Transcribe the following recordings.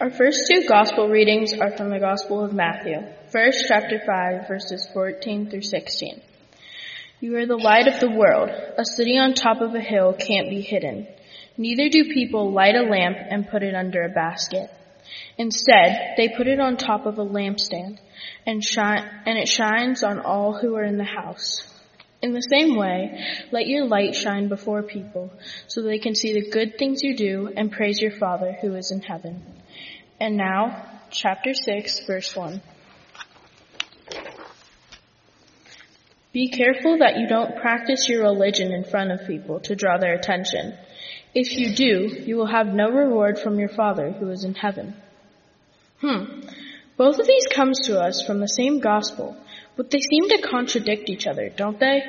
Our first two gospel readings are from the Gospel of Matthew. First, chapter 5, verses 14 through 16. You are the light of the world. A city on top of a hill can't be hidden. Neither do people light a lamp and put it under a basket. Instead, they put it on top of a lampstand and shine, and it shines on all who are in the house. In the same way, let your light shine before people so they can see the good things you do and praise your Father who is in heaven. And now, chapter 6, verse 1. Be careful that you don't practice your religion in front of people to draw their attention. If you do, you will have no reward from your Father who is in heaven. Hmm. Both of these comes to us from the same gospel, but they seem to contradict each other, don't they?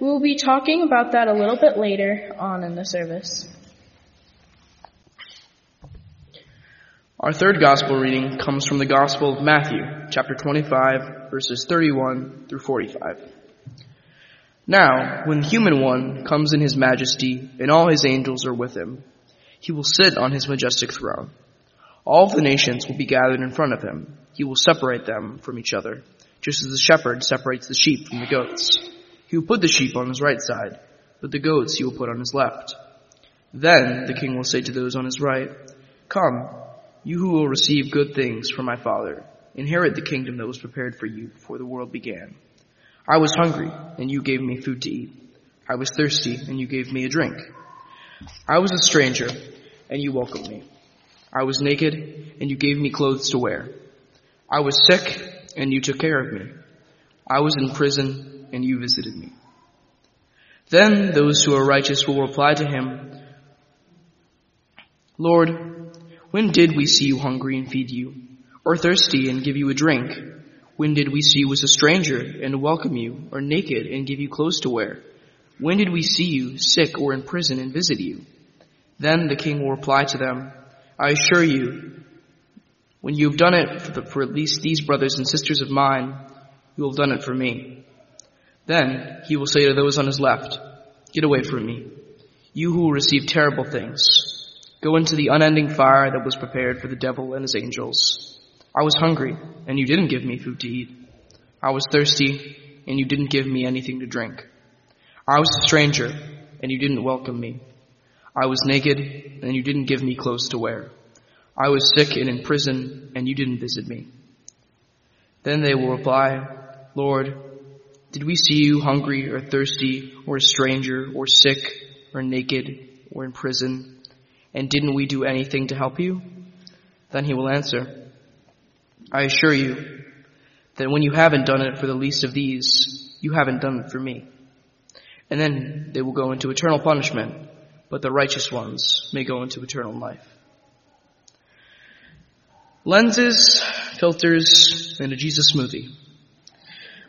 We will be talking about that a little bit later on in the service. Our third gospel reading comes from the Gospel of Matthew, chapter 25, verses 31 through 45. Now, when the human one comes in his majesty and all his angels are with him, he will sit on his majestic throne. All the nations will be gathered in front of him. He will separate them from each other, just as the shepherd separates the sheep from the goats. He will put the sheep on his right side, but the goats he will put on his left. Then the king will say to those on his right, Come, you who will receive good things from my Father, inherit the kingdom that was prepared for you before the world began. I was hungry, and you gave me food to eat. I was thirsty, and you gave me a drink. I was a stranger, and you welcomed me. I was naked, and you gave me clothes to wear. I was sick, and you took care of me. I was in prison, and you visited me. Then those who are righteous will reply to him, Lord, when did we see you hungry and feed you, or thirsty and give you a drink? When did we see you as a stranger and welcome you, or naked and give you clothes to wear? When did we see you sick or in prison and visit you? Then the king will reply to them, I assure you, when you have done it for, the, for at least these brothers and sisters of mine, you have done it for me. Then he will say to those on his left, Get away from me, you who will receive terrible things. Go into the unending fire that was prepared for the devil and his angels. I was hungry, and you didn't give me food to eat. I was thirsty, and you didn't give me anything to drink. I was a stranger, and you didn't welcome me. I was naked, and you didn't give me clothes to wear. I was sick and in prison, and you didn't visit me. Then they will reply, Lord, did we see you hungry or thirsty or a stranger or sick or naked or in prison and didn't we do anything to help you? Then he will answer, I assure you that when you haven't done it for the least of these, you haven't done it for me. And then they will go into eternal punishment, but the righteous ones may go into eternal life. Lenses, filters, and a Jesus smoothie.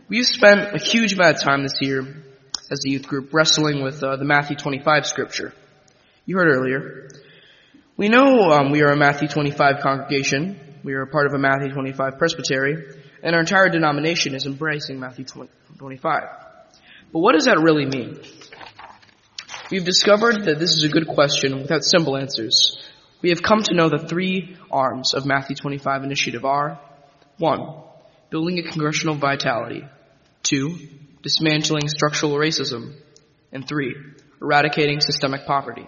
We've spent a huge amount of time this year as a youth group wrestling with uh, the Matthew 25 scripture. You heard earlier. We know um, we are a Matthew 25 congregation. We are a part of a Matthew 25 presbytery, and our entire denomination is embracing Matthew 25. But what does that really mean? We've discovered that this is a good question without simple answers. We have come to know the three arms of Matthew 25 initiative are 1. Building a congregational vitality. 2. Dismantling structural racism. And 3. Eradicating systemic poverty.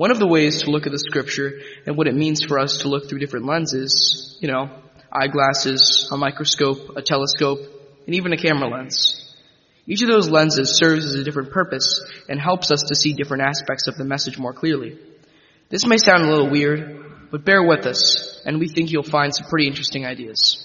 One of the ways to look at the scripture and what it means for us to look through different lenses, you know, eyeglasses, a microscope, a telescope, and even a camera lens. Each of those lenses serves as a different purpose and helps us to see different aspects of the message more clearly. This may sound a little weird, but bear with us, and we think you'll find some pretty interesting ideas.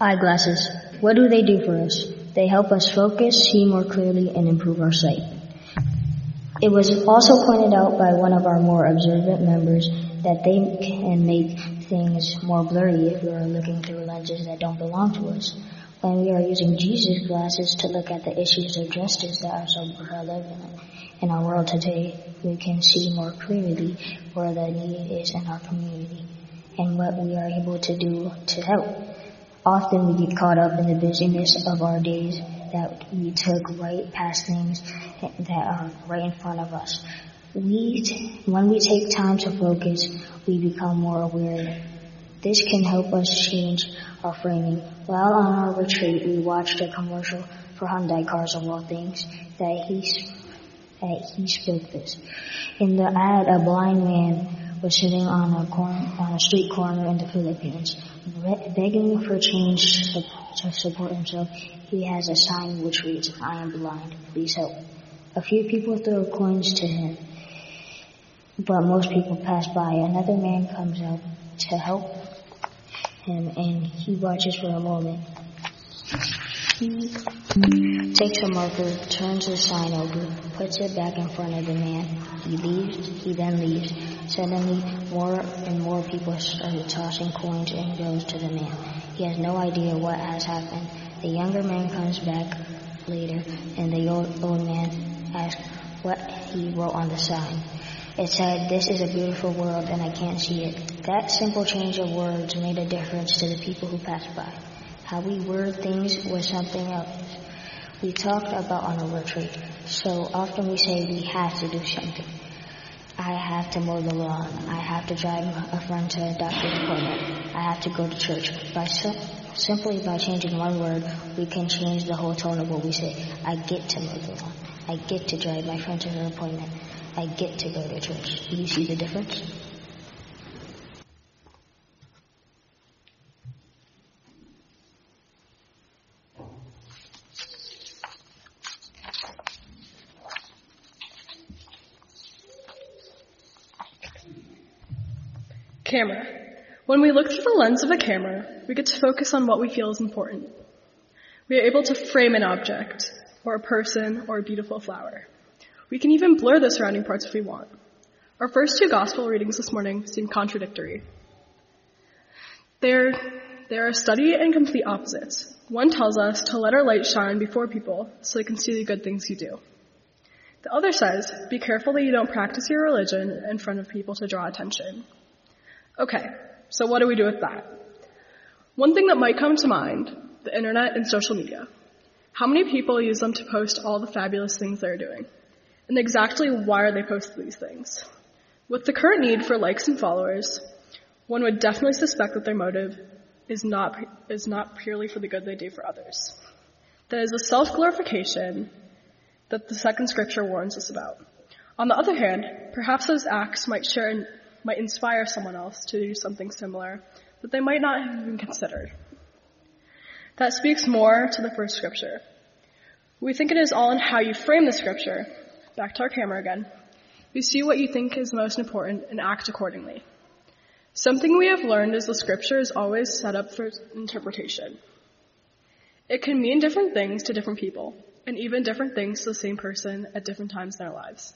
Eyeglasses. What do they do for us? They help us focus, see more clearly, and improve our sight. It was also pointed out by one of our more observant members that they can make things more blurry if we are looking through lenses that don't belong to us. When we are using Jesus glasses to look at the issues of justice that are so prevalent in our world today, we can see more clearly where the need is in our community. and what we are able to do to help. Often we get caught up in the busyness of our days that we took right past things that are right in front of us. We, when we take time to focus, we become more aware. This can help us change our framing. While on our retreat, we watched a commercial for Hyundai cars of all things that he, that he spoke this. In the ad, a blind man was sitting on a corner, on a street corner in the Philippines, begging for change to support himself. He has a sign which reads, I am blind, please help. A few people throw coins to him but most people pass by. Another man comes up to help him and he watches for a moment. Takes a marker, turns the sign over, puts it back in front of the man. He leaves, he then leaves. Suddenly, more and more people start tossing coins and bills to the man. He has no idea what has happened. The younger man comes back later and the old, old man asks what he wrote on the sign. It said, this is a beautiful world and I can't see it. That simple change of words made a difference to the people who passed by. How we word things was something else we talked about on a retreat. So often we say we have to do something. I have to mow the lawn. I have to drive a friend to a doctor's appointment. I have to go to church. By sim- simply by changing one word, we can change the whole tone of what we say. I get to mow the lawn. I get to drive my friend to her appointment. I get to go to church. Do you see the difference? Camera. When we look through the lens of a camera, we get to focus on what we feel is important. We are able to frame an object, or a person, or a beautiful flower. We can even blur the surrounding parts if we want. Our first two gospel readings this morning seem contradictory. They're, they're a study and complete opposites. One tells us to let our light shine before people so they can see the good things you do. The other says, be careful that you don't practice your religion in front of people to draw attention. Okay, so what do we do with that? One thing that might come to mind, the internet and social media. How many people use them to post all the fabulous things they're doing? And exactly why are they posting these things? With the current need for likes and followers, one would definitely suspect that their motive is not, is not purely for the good they do for others. That is a self-glorification that the second scripture warns us about. On the other hand, perhaps those acts might share and might inspire someone else to do something similar that they might not have even considered. That speaks more to the first scripture. We think it is all in how you frame the scripture Back to our camera again. You see what you think is most important and act accordingly. Something we have learned is the scripture is always set up for interpretation. It can mean different things to different people, and even different things to the same person at different times in their lives.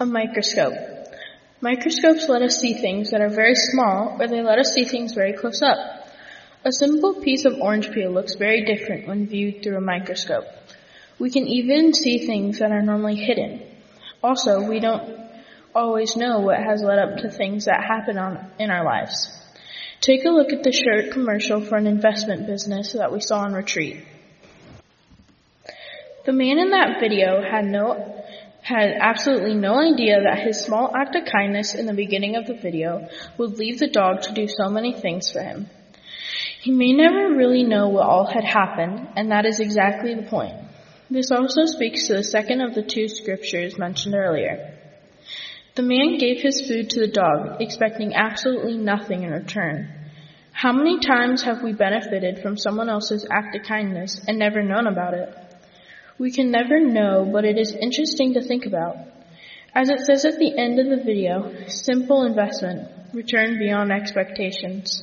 A microscope. Microscopes let us see things that are very small, or they let us see things very close up. A simple piece of orange peel looks very different when viewed through a microscope. We can even see things that are normally hidden. Also, we don't always know what has led up to things that happen on, in our lives. Take a look at the shirt commercial for an investment business that we saw on retreat. The man in that video had no had absolutely no idea that his small act of kindness in the beginning of the video would leave the dog to do so many things for him. He may never really know what all had happened, and that is exactly the point. This also speaks to the second of the two scriptures mentioned earlier. The man gave his food to the dog, expecting absolutely nothing in return. How many times have we benefited from someone else's act of kindness and never known about it? We can never know, but it is interesting to think about. As it says at the end of the video, simple investment, return beyond expectations.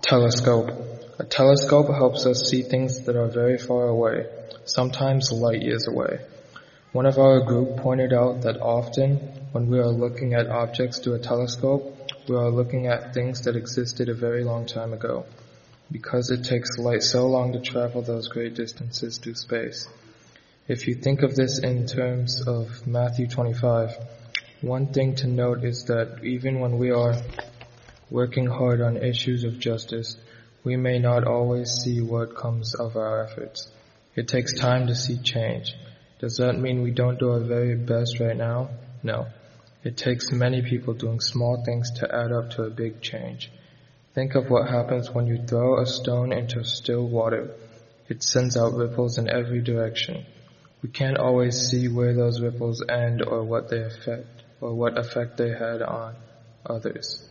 Telescope. A telescope helps us see things that are very far away, sometimes light years away. One of our group pointed out that often when we are looking at objects through a telescope, we are looking at things that existed a very long time ago, because it takes light so long to travel those great distances through space. If you think of this in terms of Matthew 25, one thing to note is that even when we are working hard on issues of justice, we may not always see what comes of our efforts. It takes time to see change. Does that mean we don't do our very best right now? No. It takes many people doing small things to add up to a big change. Think of what happens when you throw a stone into still water. It sends out ripples in every direction. We can't always see where those ripples end or what they affect or what effect they had on others.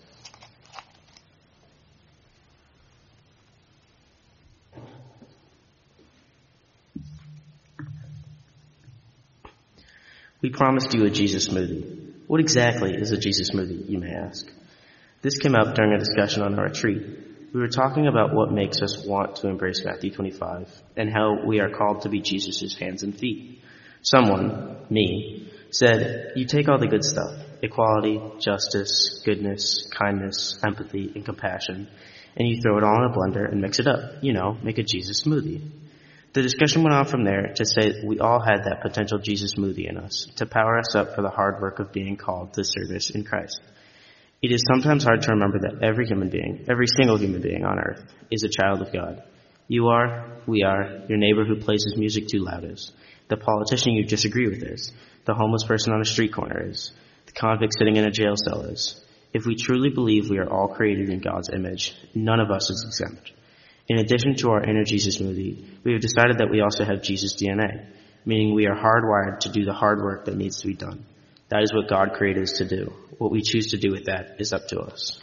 We promised you a Jesus smoothie. What exactly is a Jesus smoothie, you may ask? This came up during a discussion on our retreat. We were talking about what makes us want to embrace Matthew 25 and how we are called to be Jesus' hands and feet. Someone, me, said, you take all the good stuff, equality, justice, goodness, kindness, empathy, and compassion, and you throw it all in a blender and mix it up. You know, make a Jesus smoothie. The discussion went on from there to say we all had that potential Jesus smoothie in us to power us up for the hard work of being called to service in Christ. It is sometimes hard to remember that every human being, every single human being on earth, is a child of God. You are, we are, your neighbor who plays his music too loud is, the politician you disagree with is, the homeless person on a street corner is, the convict sitting in a jail cell is. If we truly believe we are all created in God's image, none of us is exempt. In addition to our inner Jesus smoothie, we have decided that we also have Jesus DNA, meaning we are hardwired to do the hard work that needs to be done. That is what God created us to do. What we choose to do with that is up to us.